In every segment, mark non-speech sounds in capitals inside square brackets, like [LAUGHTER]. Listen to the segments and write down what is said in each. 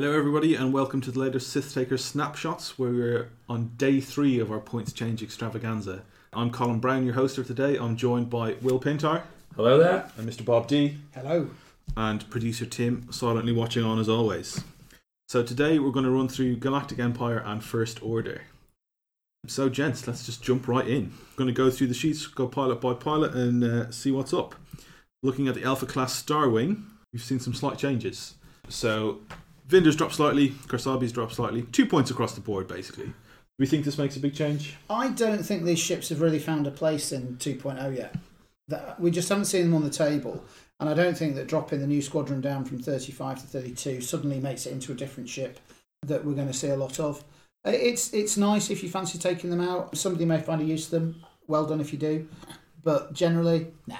Hello, everybody, and welcome to the latest Sith Taker snapshots, where we're on day three of our points change extravaganza. I'm Colin Brown, your host for today. I'm joined by Will Pintar Hello there. and Mr. Bob D, Hello. and producer Tim, silently watching on as always. So today we're going to run through Galactic Empire and First Order. So, gents, let's just jump right in. I'm going to go through the sheets, go pilot by pilot, and uh, see what's up. Looking at the Alpha class Star Wing, we've seen some slight changes. So, Vynder's dropped slightly, Karsabi's dropped slightly, two points across the board, basically. Do we think this makes a big change? I don't think these ships have really found a place in 2.0 yet. That, we just haven't seen them on the table. And I don't think that dropping the Nu Squadron down from 35 to 32 suddenly makes it into a different ship that we're going to see a lot of. It's it's nice if you fancy taking them out. Somebody may find a use for them. Well done if you do. But generally, nah,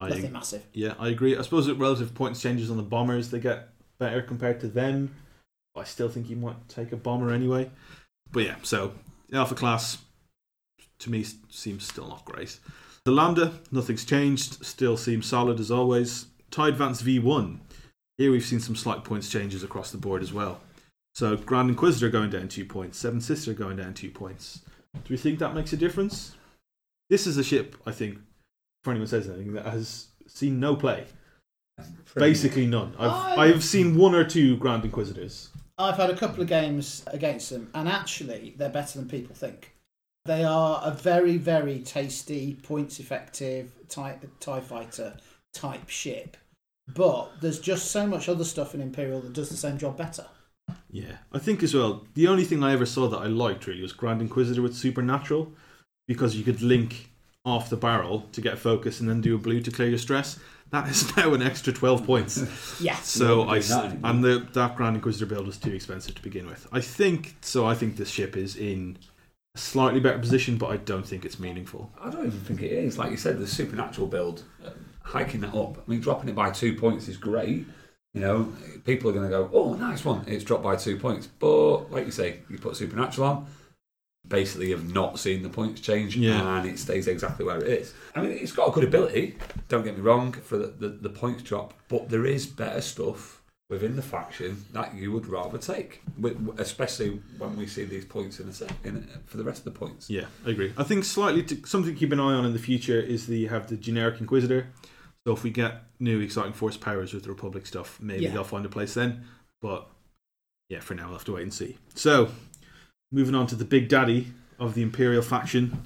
I nothing massive. Yeah, I agree. I suppose the relative points changes on the bombers, they get better compared to them. I still think you might take a bomber anyway. But yeah, so Alpha class to me seems still not great. The Lambda, nothing's changed, still seems solid as always. TIE Advance V1, here we've seen some slight points changes across the board as well. So Grand Inquisitor going down two points, Seventh Sister going down two points. Do we think that makes a difference? This is a ship, I think, for anyone says anything, that has seen no play. Basically none. I've I- I've seen one or two Grand Inquisitors. I've had a couple of games against them, and actually, they're better than people think. They are a very, very tasty, points effective type TIE fighter type ship. But there's just so much other stuff in Imperial that does the same job better. Yeah, I think as well. The only thing I ever saw that I liked really was Grand Inquisitor with Supernatural, because you could link off the barrel to get focus and then do a blue to clear your stress. That is [LAUGHS] now an extra twelve points. [LAUGHS] Yeah. So I doing that anymore. and the Dark Grand Inquisitor build was too expensive to begin with. I think so. I think this ship is in a slightly better position, but I don't think it's meaningful. I don't even think it is. Like you said, the supernatural build, uh, hiking that up. I mean, dropping it by two points is great. You know, people are going to go, "Oh, nice one! It's dropped by two points." But like you say, you put supernatural on. Basically, you've not seen the points change, Yeah. and it stays exactly where it is. I mean, it's got a good ability. Don't get me wrong for the, the, the points drop, but there is better stuff within the faction that you would rather take, especially when we see these points in a set in a, for the rest of the points. Yeah, I agree. I think slightly to, something to keep an eye on in the future is the you have the generic Inquisitor. So if we get new exciting force powers with the Republic stuff, maybe Yeah. they'll find a place then. But yeah, for now we'll have to wait and see. So moving on to the big daddy of the Imperial faction,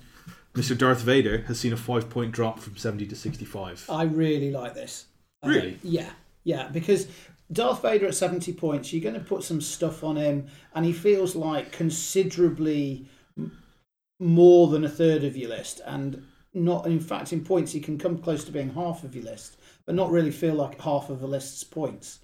Mr. Darth Vader has seen a five point drop from seventy to sixty five. I really like this. Really? yeah. Yeah, because Darth Vader at 70 points, you're going to put some stuff on him, and he feels like considerably m- more than a third of your list. And not, in fact, in points, he can come close to being half of your list, but not really feel like half of a list's points.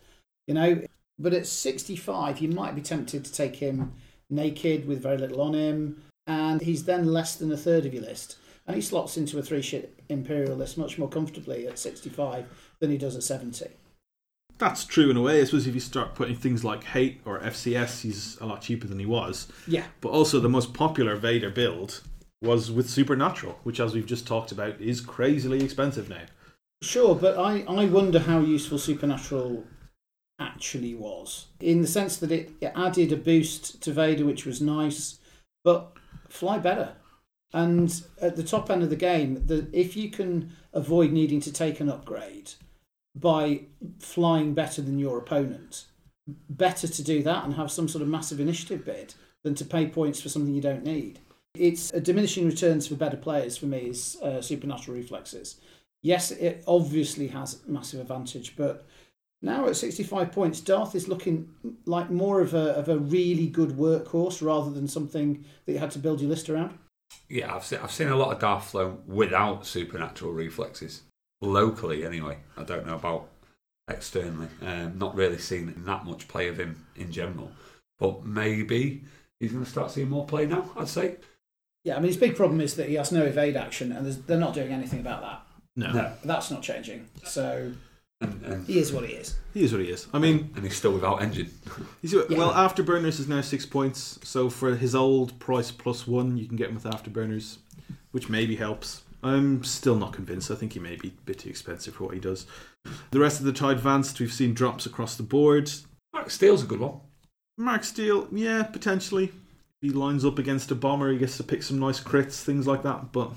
You know? But at 65, you might be tempted to take him naked with very little on him, and he's then less than a third of your list. And he slots into a three ship Imperial list much more comfortably at 65 than he does at 70. That's true in a way. I suppose if you start putting things like Hate or FCS, he's a lot cheaper than he was. Yeah. But also, the most popular Vader build was with Supernatural, which, as we've just talked about, is crazily expensive now. Sure, but I, I wonder how useful Supernatural actually was. In the sense that it, it added a boost to Vader, which was nice, but fly better. And at the top end of the game, the, if you can avoid needing to take an upgrade by flying better than your opponent, better to do that and have some sort of massive initiative bid than to pay points for something you don't need. It's a diminishing returns for better players for me is uh, supernatural reflexes. Yes, it obviously has massive advantage, but now at 65 points, Darth is looking like more of a, of a really good workhorse rather than something that you had to build your list around. Yeah, I've seen, I've seen a lot of Darth flown without supernatural reflexes. Locally, anyway. I don't know about externally. Um, not really seen that much play of him in general. But maybe he's going to start seeing more play now, I'd say. Yeah, I mean, his big problem is that he has no evade action, and there's, they're not doing anything about that. No. No. That's not changing. So And, and, he is what he is. He is what he is. I mean, and he's still without engine. [LAUGHS] he's, well, Afterburners is now six points. So for his old price plus one, you can get him with Afterburners, which maybe helps. I'm still not convinced. I think he may be a bit too expensive for what he does. The rest of the tie advanced, we've seen drops across the board. Right, Steele's a good one. Marek Steele, yeah, potentially. He lines up against a bomber, he gets to pick some nice crits, things like that. But I don't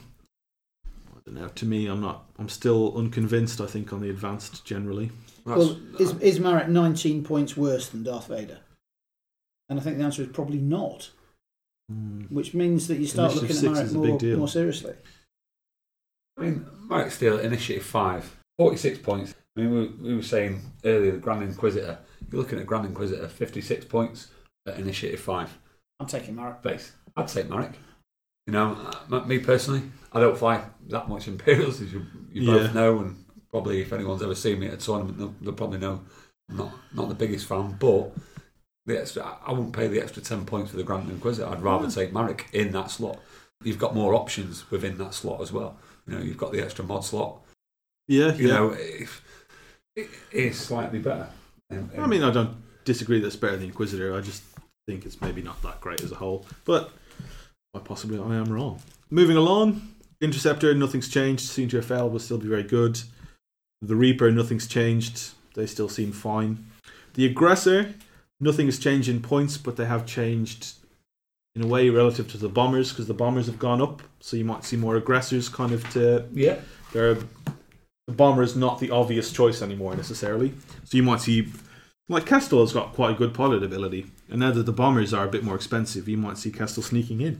know. To me, I'm not. I'm still unconvinced. I think on the advanced generally. That's, Well, is, is Marek 19 points worse than Darth Vader? And I think the answer is probably not, Hmm. which means that you start Initiative looking at six Marek is a big more, more seriously. I mean, Marek Steele, Initiative 5, 46 points. I mean, we, we were saying earlier, the Grand Inquisitor. You're looking at Grand Inquisitor, 56 points at Initiative 5 I'm taking Marek. base. I'd take Marek. You know, me personally, I don't fly that much Imperials, [LAUGHS] as you, you both Yeah. know, and probably if anyone's ever seen me at a tournament, they'll, they'll probably know I'm not, not the biggest fan, but the extra, I wouldn't pay the extra 10 points for the Grand Inquisitor. I'd rather mm. take Marek in that slot. You've got more options within that slot as well. You know, you've got the extra mod slot. Yeah, You yeah. know, it, it is slightly better. I mean, I don't disagree that it's better than Inquisitor. I just think it's maybe not that great as a whole. But quite possibly I am wrong. Moving along, Interceptor, nothing's changed. Soontir Fel will still be very good. The Reaper, nothing's changed. They still seem fine. The Aggressor, nothing has changed in points, but they have changed in a way relative to the Bombers because the Bombers have gone up. So you might see more Aggressors kind of to yeah, they're the bomber is not the obvious choice anymore necessarily. So you might see like Kestal has got quite a good pilot ability, and now that the bombers are a bit more expensive, you might see Kestal sneaking in.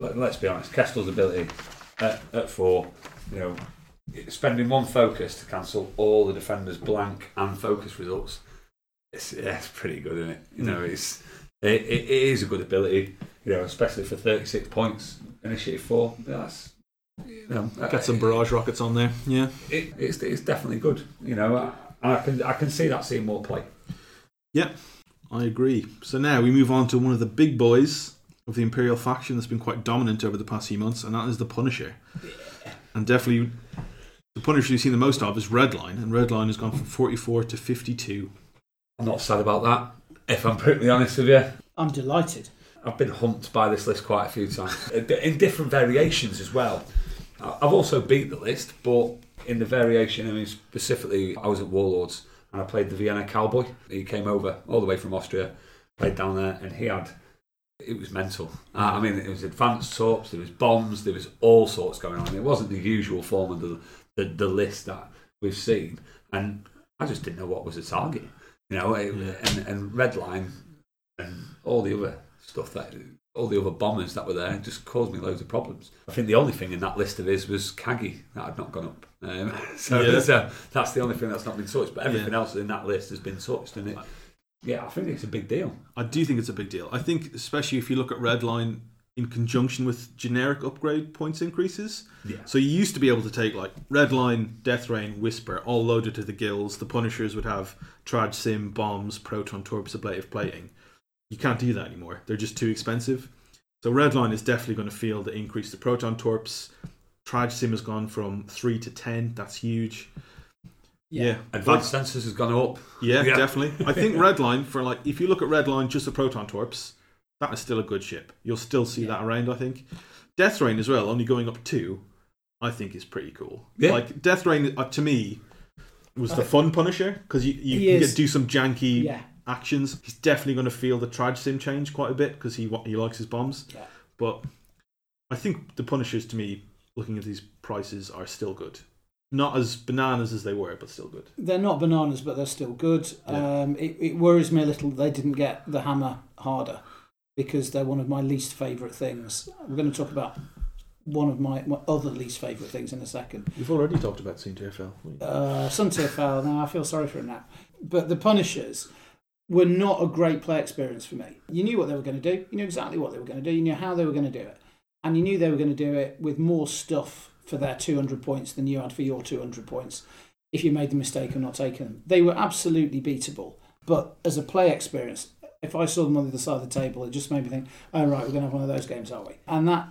Let, let's be honest, Kestal's ability at, at four, you know, spending one focus to cancel all the defenders' blank and focus results, it's, yeah, it's pretty good, isn't it? You know, mm. it's it, it, is a good ability, you know, especially for 36 points, initiative four. That's, you know, Get some uh, barrage rockets on there. Yeah. It, it's, it's definitely good, you know, and I can I can see that seeing more play. Yep, I agree. So now we move on to one of the big boys of the Imperial faction that's been quite dominant over the past few months, and that is the Punisher. And definitely the Punisher you've seen the most of is Redline, and Redline has gone from 44 to 52. I'm not sad about that, if I'm brutally honest with you. I'm delighted. I've been humped by this list quite a few times, in different variations as well. I've also beat the list, but in the variation, I mean, specifically, I was at Warlords and I played the Vienna Cowboy. He came over all the way from Austria, played down there, and he had. It was mental. Uh, I mean, it was advanced torps, there was bombs, there was all sorts going on. It wasn't the usual form of the, the, the list that we've seen, and I just didn't know what was the target. You know, it- Yeah. and, and Redline and all the other stuff that all the other bombers that were there just caused me loads of problems. I think the only thing in that list of his was Kagi that had not gone up. Um, [LAUGHS] so, Yeah. so that's the only thing that's not been touched. But everything Yeah. else in that list has been touched, and it, yeah, I think it's a big deal. I do think it's a big deal. I think, especially if you look at Redline in conjunction with generic upgrade points increases. Yeah. So you used to be able to take like Redline, Death Rain, Whisper, all loaded to the gills. The Punishers would have Trad Sim, bombs, proton torps, ablative plating. You can't do that anymore. They're just too expensive. So Redline is definitely going to feel the increase to proton torps. Trad Sim has gone from three to ten. That's huge. Yeah, Advanced sensors has gone up. yeah, Yeah. definitely. [LAUGHS] I think Redline for like if you look at Redline just the proton torps, that is still a good ship. You'll still see that around. I think Death Rain as well, only going up two, I think is pretty cool. Yeah. Like Death Rain uh, to me was the fun Punisher because you you can get, do some janky Yeah. actions. He's definitely going to feel the Trad Sim change quite a bit because he he likes his bombs. Yeah. But I think the Punishers to me, looking at these prices, are still good. Not as bananas as they were, but still good. They're not bananas, but they're still good. Yeah. Um, it, it worries me a little they didn't get the hammer harder because they're one of my least favourite things. We're going to talk about one of my, my other least favourite things in a second. You've already talked about Soontir Fel. Uh, Soontir Fel, now I feel sorry for him now. But the Punishers were not a great play experience for me. You knew what they were going to do, you knew exactly what they were going to do, you knew how they were going to do it. And you knew they were going to do it with more stuff for their 200 points than you had for your 200 points if you made the mistake of not taking them. They were absolutely beatable. But as a play experience, if I saw them on the other side of the table, it just made me think, oh, right, we're going to have one of those games, aren't we? And that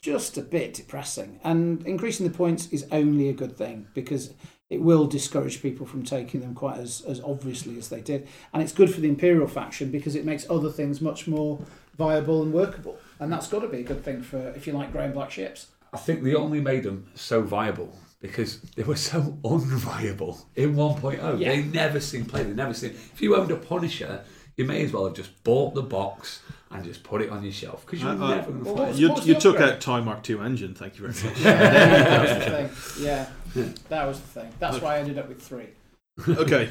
just a bit depressing. And increasing the points is only a good thing because it will discourage people from taking them quite as, as obviously as they did. And it's good for the Imperial faction because it makes other things much more viable and workable. And that's got to be a good thing for, if you like, grey and black ships. I think they only made them so viable because they were so [LAUGHS] unviable in 1.0. Yeah. They never seen play. They never seen. If you owned a Punisher, you may as well have just bought the box and just put it on your shelf because you're I- uh, I- uh, never going to Well, fly. what's- it. You, you took upgrade? out Time Mark II engine. Thank you very [LAUGHS] much. that was the thing. Yeah, that was the thing. That's why I ended up with three. okay,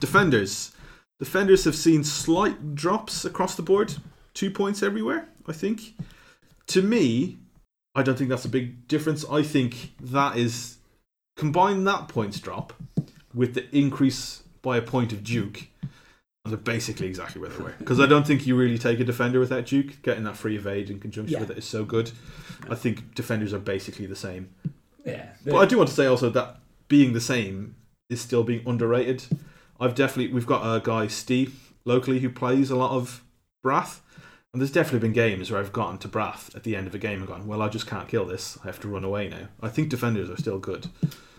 defenders. Defenders have seen slight drops across the board, two points everywhere. I think. To me, I don't think that's a big difference. I think that is combine that points drop with the increase by a point of Duke, and they're basically exactly where they were. Because I don't think you really take a defender without Duke. Getting that free evade in conjunction Yeah. with it is so good. I think defenders are basically the same. Yeah, But I do want to say also that being the same is still being underrated. I've definitely we've got a guy Steve locally who plays a lot of Brath, and there's definitely been games where I've gotten to Brath at the end of a game and gone, well, I just can't kill this. I have to run away now. I think defenders are still good.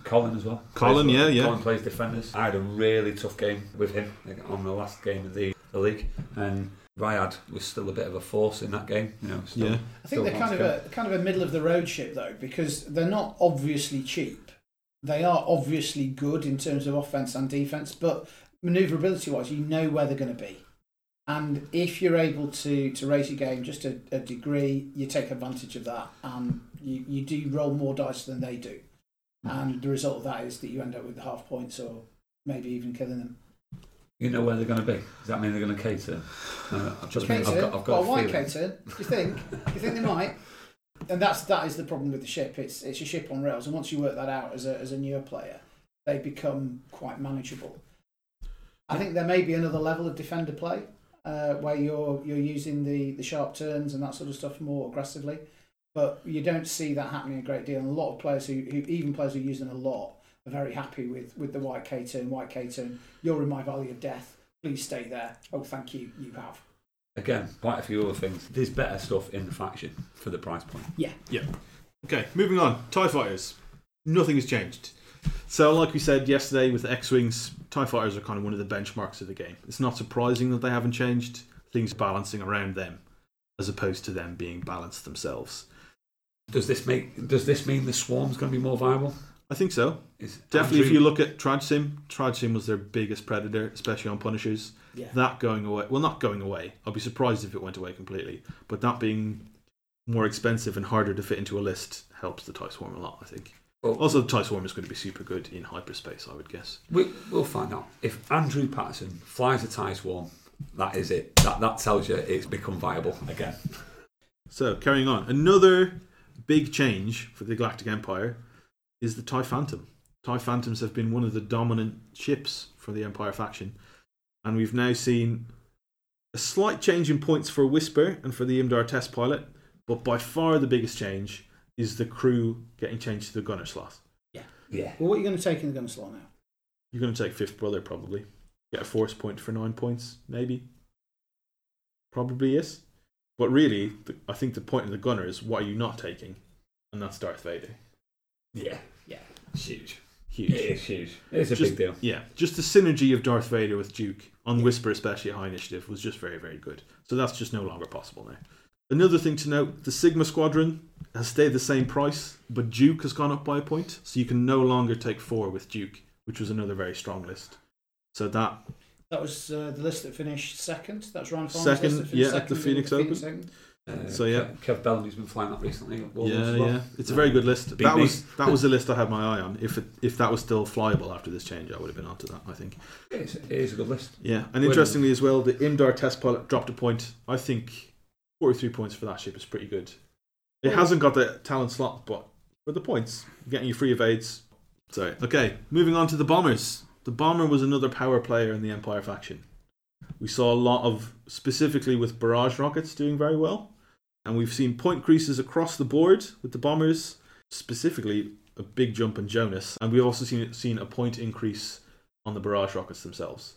Colin as well. Colin, Plays- yeah, yeah. Colin plays defenders. I had a really tough game with him on the last game of the, the league, and Ryad was still a bit of a force in that game. You know, still, Yeah, I think they're kind of a kind of a middle of the road ship though, because they're not obviously cheap. They are obviously good in terms of offense and defense, but maneuverability wise, you know where they're going to be. And if you're able to, to raise your game just a, a degree, you take advantage of that, and you, you do roll more dice than they do. And the result of that is that you end up with half points or maybe even killing them. You know where they're going to be. Does that mean they're going to cater? Uh, I've just Cater? I've got, I've got well, a why cater? Do you think? Do you think they might? And that's that is the problem with the ship. It's it's a ship on rails, and once you work that out as a as a newer player, they become quite manageable. I think there may be another level of defender play uh, where you're you're using the the sharp turns and that sort of stuff more aggressively, but you don't see that happening a great deal. And a lot of players who, who even players who use them a lot are very happy with with the white K turn. White K turn. You're in my valley of death. Please stay there. Oh, thank you. You have. Again, quite a few other things. There's better stuff in the faction for the price point. Yeah. Yeah. Okay, moving on. TIE fighters. Nothing has changed. So, like we said yesterday with X Wings, TIE fighters are kind of one of the benchmarks of the game. It's not surprising that they haven't changed. Things balancing around them as opposed to them being balanced themselves. Does this make? Does this mean the swarm's going to be more viable? I think so. Is Definitely, if you look at Trad Sim, was their biggest predator, especially on Punishers. Yeah. That going away, well, not going away. I'd be surprised if it went away completely. But that being more expensive and harder to fit into a list helps the TIE Swarm a lot, I think. Well- also, the TIE Swarm is going to be super good in hyperspace, I would guess. We, we'll find out. If Andrew Patterson flies a tie swarm, that is it. That that tells you it's become viable again. So, carrying on. Another big change for the Galactic Empire is the TIE Phantom. TIE Phantoms have been one of the dominant ships for the Empire faction. And we've now seen a slight change in points for Whisper and for the Imdaar test pilot, but by far the biggest change is the crew getting changed to the gunner slot. Yeah. Yeah. Well, what are you going to take in the gun slot now? You're going to take Fifth Brother probably. Get a force point for nine points, maybe. Probably is. But really, the, I think the point of the gunner is what are you not taking? And that's Darth Vader. Yeah. Yeah. It's huge. Huge. It is huge. It's a Just- big deal. Yeah, just the synergy of Darth Vader with Duke on Yeah. Whisper, especially at High Initiative, was just very, very good. So that's just no longer possible now. Another thing to note the Sigma Squadron has stayed the same price, but Duke has gone up by a point. So you can no longer take four with Duke, which was another very strong list. So that, That was uh, the list that finished second. That's Ryan Farmer's Second, list that finished yeah, at the second Phoenix in Open. second. Uh, So, yeah. Kev, Kev Bellamy's been flying that recently. at yeah, well. yeah, it's a very good list. Beat that me. was that was [LAUGHS] the list I had my eye on. If it, if that was still flyable after this change, I would have been onto that. I think. It is, it is a good list. Yeah, and Well- interestingly as well, the Imdaar test pilot dropped a point. I think 43 points for that ship is pretty good. It hasn't got the talent slot, but for the points, getting you free evades. Sorry. Okay, moving on to the bombers. The bomber was another power player in the Empire faction. We saw a lot of, specifically with barrage rockets, doing very well. And we've seen point creases across the board with the bombers, specifically a big jump in Jonus. And we've also seen, seen a point increase on the barrage rockets themselves.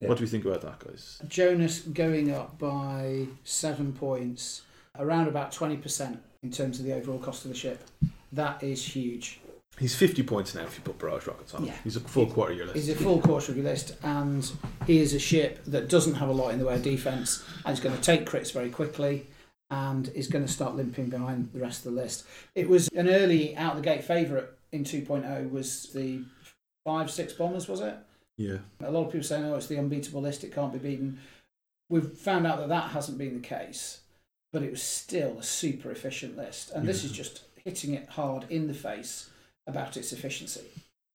Yeah. What do we think about that, guys? Jonus going up by seven points, around about 20% in terms of the overall cost of the ship. That is huge. He's 50 points now if you put barrage rockets on. Yeah. He's a full quarter year list. He's a full quarter of your list, and he is a ship that doesn't have a lot in the way of defence, and is going to take crits very quickly, and is going to start limping behind the rest of the list. It was an early out the gate favourite in 2.0 was the five six bombers, was it? Yeah. A lot of people saying, "Oh, it's the unbeatable list; it can't be beaten." we've found out that that hasn't been the case, but it was still a super efficient list. And this is just hitting it hard in the face about its efficiency.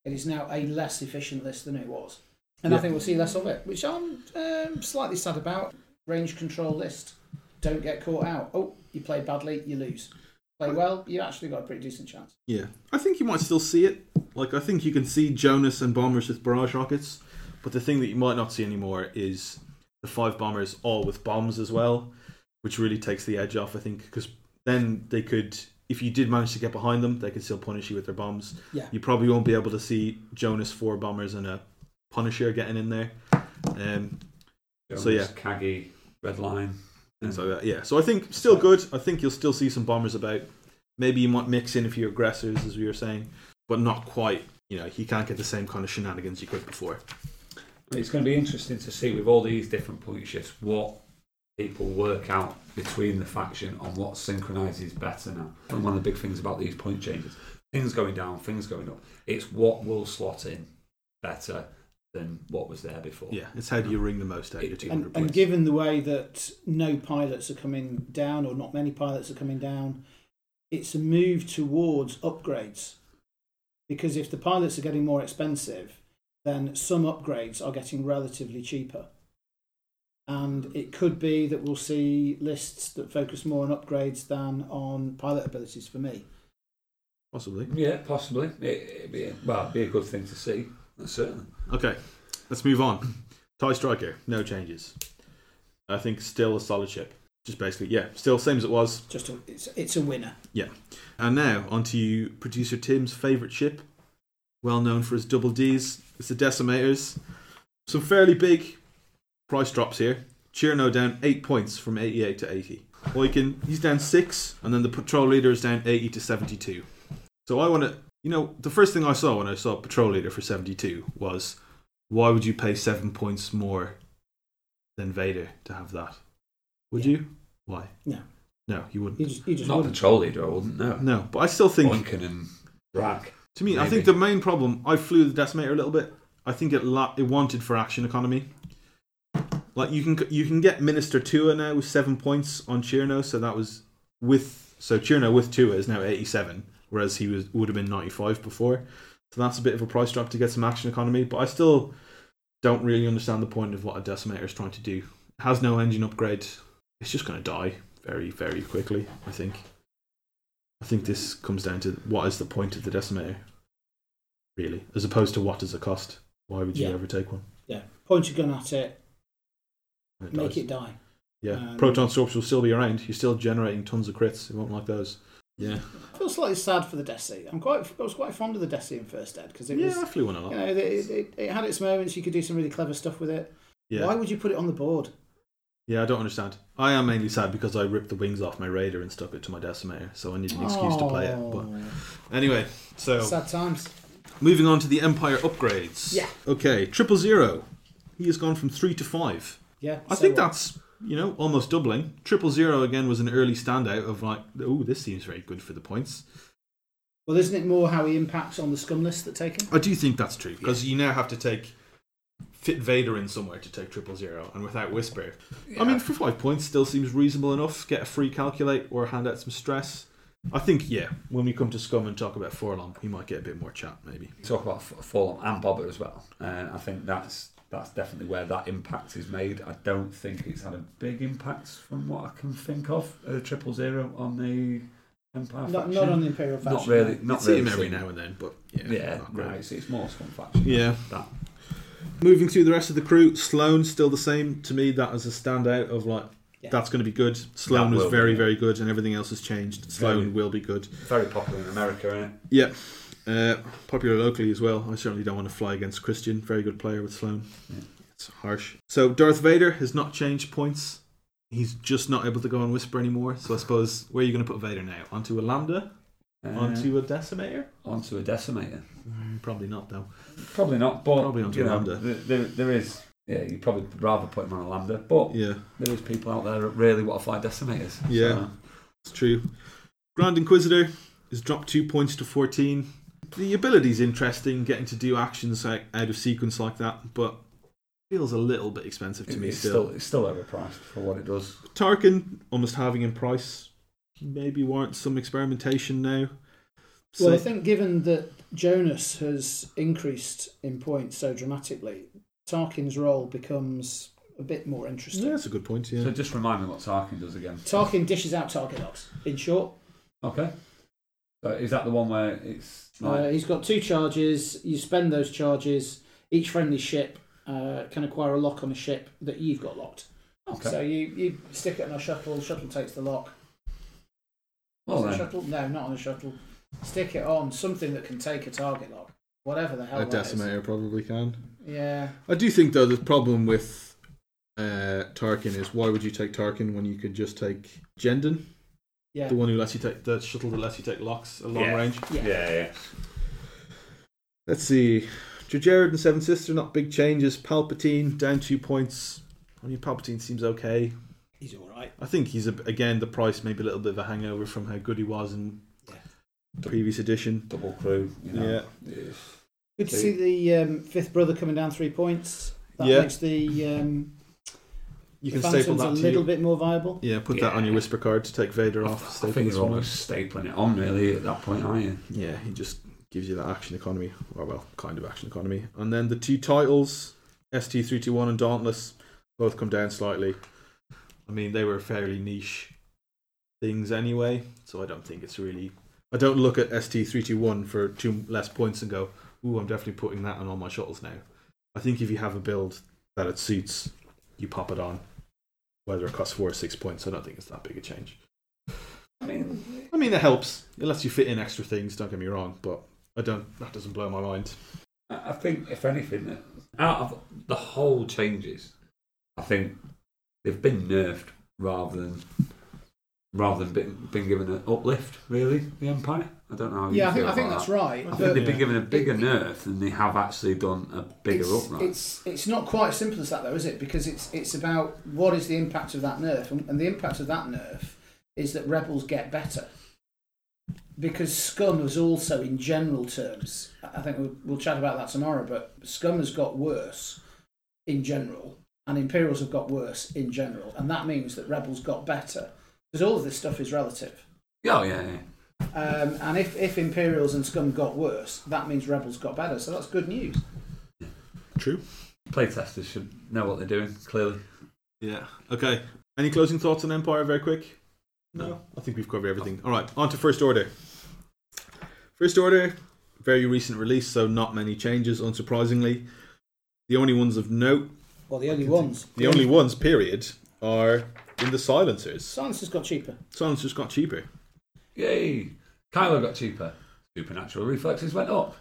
It is now a less efficient list than it was. And I think we'll see less of it, which I'm um, slightly sad about. Range control list. Don't get caught out. Oh, you played badly, you lose. Play well, you actually got a pretty decent chance. Yeah, I think you might still see it. Like, I think you can see Jonus and bombers with barrage rockets, but the thing that you might not see anymore is the five bombers all with bombs as well, which really takes the edge off. I think because then they could, if you did manage to get behind them, they could still punish you with their bombs. Yeah. You probably won't be able to see Jonus four bombers and a Punisher getting in there. Um, So, yeah. Kagi, Redline. Mm. things like that. Yeah, so I think still good. I think you'll still see some bombers about. Maybe you might mix in a few aggressors, as we were saying, but not quite. You know, he can't get the same kind of shenanigans you could before. It's going to be interesting to see with all these different point shifts what people work out between the faction on what synchronises better now. And one of the big things about these point changes, things going down, things going up, it's what will slot in better than what was there before. Yeah, it's how do you ring the most out of your 200 And, and given the way that no pilots are coming down, or not many pilots are coming down, it's a move towards upgrades. Because if the pilots are getting more expensive, then some upgrades are getting relatively cheaper. And it could be that we'll see lists that focus more on upgrades than on pilot abilities for me. Possibly. Yeah, possibly. It, it'd be, well, it'd be a good thing to see, certainly. Okay, let's move on. Tie Striker, no changes. I think still a solid ship. Just basically, yeah, still same as it was. Just a, it's, it's a winner. Yeah. And now on to you, producer Tim's favourite ship, well known for his double Ds. It's the Decimators. Some fairly big price drops here. Chiraneau down eight points from 88 to 80. Boykin, he's down six, and then the patrol leader is down 80 to 72. So I want to, you know, the first thing I saw when I saw patrol leader for 72 was, why would you pay seven points more than Vader to have that? Would Yeah. you? Why? No. No, you wouldn't. You just, you just Not wouldn't. patrol leader, I wouldn't know. No, but I still think Boykin and Bragg. To me, I think the main problem. I flew the Decimator a little bit. I think it la- it wanted for action economy. Like you can you can get Minister Tua now with seven points on Chiraneau, so that was with so Chiraneau with Tua is now eighty seven, whereas he was would have been ninety five before. So that's a bit of a price drop to get some action economy. But I still don't really understand the point of what a Decimator is trying to do. It has no engine upgrade. It's just going to die very very quickly. I think. I think this comes down to what is the point of the decimator, really, as opposed to what does it cost. Why would you Yeah. ever take one? Yeah. Point your gun at it, When make dies? it die. Yeah, um, proton storms will still be around. You're still generating tons of crits. It won't like those. Yeah, I feel slightly sad for the Desi. I'm quite, I was quite fond of the Desi in First Ed because it yeah, was, I flew one a lot. you know, it, it, it had its moments. You could do some really clever stuff with it. yeah, Why would you put it on the board? yeah, I don't understand. I am mainly sad because I ripped the wings off my raider and stuck it to my decimator, so I need an excuse to play it. But Oh, anyway, so sad times. moving on to the Empire upgrades. Yeah. Okay, triple zero. He has gone from three to five. Yeah, I so think that's you know almost doubling. Triple zero again was an early standout of like, oh, this seems very good for the points. Well, isn't it more how he impacts on the scum list that take him? I do think that's true because you now have to take fit Vader in somewhere to take triple zero, and without Whisper, I mean, for five points, still seems reasonable enough. Get a free calculate or hand out some stress. I think yeah, when we come to Scum and talk about 4-LOM, we might get a bit more chat maybe. talk about F- 4-LOM and Bobber as well. And I think that's that's definitely where that impact is made. I don't think it's had a big impact from what I can think of. Uh, triple zero on the Empire Not, faction. not on the Imperial faction. Not really. no. Not see really. him every now and then, but yeah, Yeah, right. So it's more Scum faction. Yeah. That. Moving through the rest of the crew, Sloane still the same to me. That is a standout of like Yeah. that's going to be good. Sloane That was will be, very yeah. very good, and everything else has changed. Sloane Very. will be good. Very popular in America, isn't it? Yeah. Uh, popular locally as well. I certainly don't want to fly against Christian. Very good player with Sloane. Yeah. It's harsh. So Darth Vader has not changed points. He's just not able to go on Whisper anymore. So I suppose where are you going to put Vader now? Onto a Lambda? Uh, Onto a Decimator? onto a decimator. Mm, probably not though. Probably not, but Probably onto a know, Lambda. There, there, is. Yeah, you'd probably rather put him on a lambda, but Yeah, there is people out there that really want to fly decimators. Yeah. So, it's true. Grand Inquisitor is dropped two points to fourteen. The ability's interesting, getting to do actions like, out of sequence like that, but feels a little bit expensive to me it's still. still it's still overpriced for what it does. Tarkin almost halving in price. Maybe warrants some experimentation now. Well, I think given that Jonus has increased in points so dramatically, Tarkin's role becomes a bit more interesting. yeah, that's a good point. Yeah, So just remind me what Tarkin does again. Tarkin dishes out target locks. In short, Okay. So is that the one where it's uh, he's got two charges. You spend those charges. Each friendly ship uh, can acquire a lock on a ship that you've got locked. okay? So you, you stick it on a shuttle. Shuttle takes the lock. well Is it a then, shuttle? No, not on a shuttle. Stick it on something that can take a target lock. Whatever the hell a that is. decimator probably can. Yeah. I do think though the problem with uh, Tarkin is why would you take Tarkin when you could just take Jendon, Yeah. the one who lets you take the shuttle that lets you take locks at long Yeah. range. Yeah. yeah, yeah. Let's see. Jared and Seventh Sister, not big changes. Palpatine down two points. I mean, Palpatine seems okay. He's all right. I think he's a, again the price maybe a little bit of a hangover from how good he was in Yeah. the previous edition. Double crew. You know. Yeah. It's- Good to See- see the um, fifth brother coming down three points. That Yeah. makes the, um, You the can staple Phantoms that a to little your, bit more viable. yeah, put that on your Yeah. whisper card to take Vader I, off. I staple think this you're one on. almost stapling it on really at that point, aren't you? Yeah, he just gives you that action economy, or well, kind of action economy. And then the two titles, ST three two one and Dauntless, both come down slightly. I mean, they were fairly niche things anyway, so I don't think it's really. I don't look at ST three two one for two less points and go, "Ooh, I'm definitely putting that on all my shuttles now." I think if you have a build that it suits, you pop it on. Whether it costs four or six points, I don't think it's that big a change. I mean, I mean, it helps. It lets you fit in extra things. Don't get me wrong, but I don't. That doesn't blow my mind. I I think if anything, out of the whole changes, I think they've been nerfed rather than rather than been, been given an uplift. Really, the Empire. I don't know. How you Yeah, I think, feel I think about that's that. right. I think they've been given a bigger It- it- nerf than they have actually done a bigger it's, upright. it's it's not quite as simple as that though, is it? Because it's it's about what is the impact of that nerf, and, and the impact of that nerf is that rebels get better. Because scum has also, in general terms, I think we'll, we'll chat about that tomorrow. But scum has got worse in general, and Imperials have got worse in general, and that means that rebels got better. Because all of this stuff is relative. oh yeah, yeah. Um, and if, if Imperials and Scum got worse, that means Rebels got better. So that's good news. True. Playtesters should know what they're doing. Clearly, Yeah. Okay. Any closing thoughts on Empire, very quick? No. I think we've covered everything. All right. On to First Order. First Order, very recent release, so not many changes, unsurprisingly. The only ones of note, Well, the only ones. the only ones, period, are in the silencers. Silencers got cheaper. Silencers got cheaper. yay! Kylo got cheaper. Supernatural reflexes went up.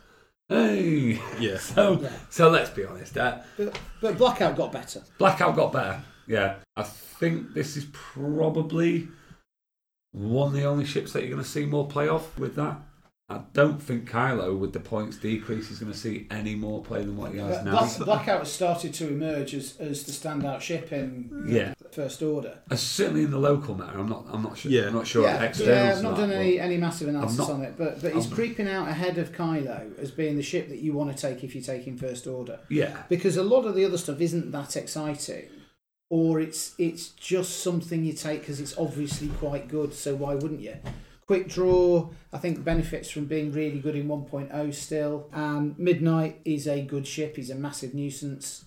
Hey. Yeah. [LAUGHS] So, Yeah. so let's be honest. Uh, But, but Blackout got better. Blackout got better. Yeah, I think this is probably one of the only ships that you're going to see more play off with that. I don't think Kylo, with the points decrease, is going to see any more play than what he has now. Blackout has started to emerge as, as the standout ship in Yeah. First Order. Uh, certainly in the local matter, I'm not. I'm not sure. Yeah. I'm not sure. Yeah, yeah I've not that, done any, any massive analysis not- on it, but but he's I'm- creeping out ahead of Kylo as being the ship that you want to take if you're taking First Order. Yeah, because a lot of the other stuff isn't that exciting or it's it's just something you take because it's obviously quite good so why wouldn't you quick draw i think benefits from being really good in 1.0 still and midnight is a good ship he's a massive nuisance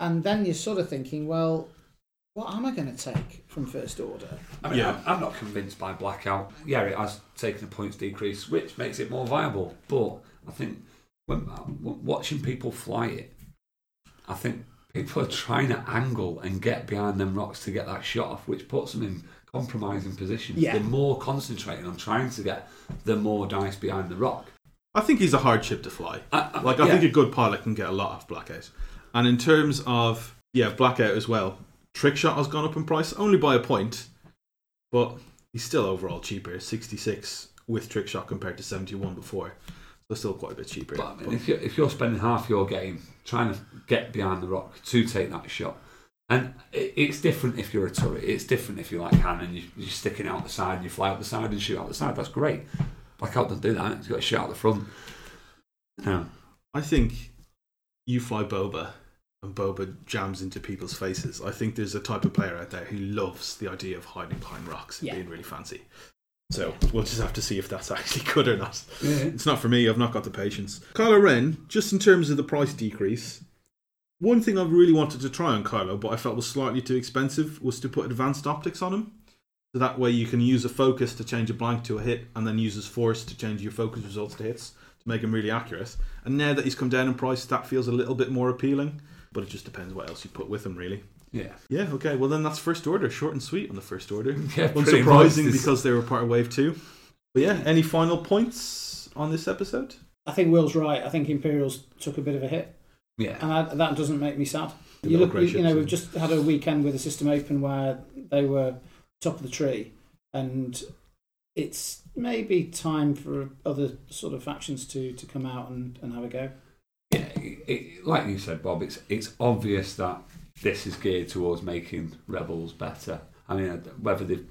and then you're sort of thinking well what am i going to take from first order I mean, Yeah. I'm, I'm not convinced by Blackout. Yeah, it has taken a points decrease, which makes it more viable. But I think when, when watching people fly it, I think people are trying to angle and get behind them rocks to get that shot off, which puts them in compromising positions. Yeah. They're more concentrating on trying to get the more dice behind the rock. I think he's a hard ship to fly. I, I, Like, I yeah. think a good pilot can get a lot off Blackout. And in terms of, yeah, Blackout as well, Trickshot has gone up in price, only by a point, but he's still overall cheaper, 66 with Trickshot compared to 71 before. So still quite a bit cheaper. But I mean, But- if you're, if you're spending half your game trying to get behind the rock to take that shot, and it's different if you're a turret, it's different if you're like Han and you, you're sticking out the side and you fly out the side and shoot out the side. That's great. Blackout doesn't do that. He's got to shoot out the front. No. I think you fly Boba and Boba jams into people's faces. I think there's a type of player out there who loves the idea of hiding behind rocks and Yeah. being really fancy. So we'll just have to see if that's [LAUGHS] actually good or not. Yeah. It's not for me. I've not got the patience. Kylo Ren, just in terms of the price decrease, one thing I really wanted to try on Kylo, but I felt was slightly too expensive, was to put advanced optics on him. So that way you can use a focus to change a blank to a hit, and then use his force to change your focus results to hits to make him really accurate. And now that he's come down in price, that feels a little bit more appealing. But it just depends what else you put with him, really. Yeah. Yeah. Okay. Well, then that's first order, short and sweet on the first order. [LAUGHS] Yeah, Unsurprising because they were part of Wave Two. But yeah, any final points on this episode? I think Will's right. I think Imperials took a bit of a hit, Yeah. and I, that doesn't make me sad. The You look, grey you know, ships, we've just had a weekend with the system open where they were top of the tree, and it's maybe time for other sort of factions to, to come out and, and have a go. Yeah, it, it, like you said, Bob, it's it's obvious that this is geared towards making Rebels better. I mean, uh, whether they've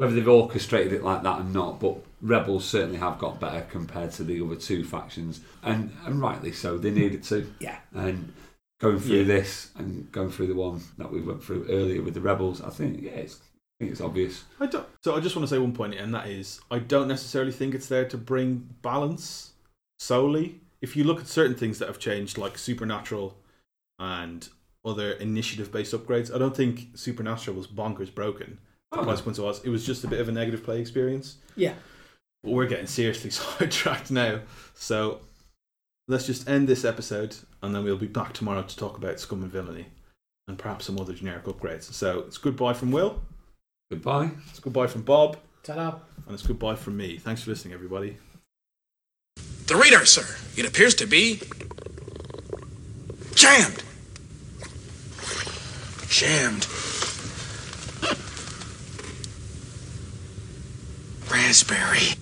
whether they've orchestrated it like that or not, but Rebels certainly have got better compared to the other two factions, and and rightly so. They needed to. [LAUGHS] Yeah. And going through Yeah. this and going through the one that we went through earlier with the Rebels, I think yeah, it's, I think it's obvious. I don't. So I just want to say one point, and that is, I don't necessarily think it's there to bring balance solely. If you look at certain things that have changed, like Supernatural and other initiative-based upgrades, I don't think Supernatural was bonkers broken. The price was it was just a bit of a negative play experience. Yeah. But we're getting seriously [LAUGHS] sidetracked now, so let's just end this episode, and then we'll be back tomorrow to talk about Scum and Villainy, and perhaps some other generic upgrades. So it's goodbye from Will, Goodbye. it's goodbye from Bob. Ta-da! And it's goodbye from me. Thanks for listening, everybody. The reader, sir. It appears to be jammed. Jammed. Raspberry.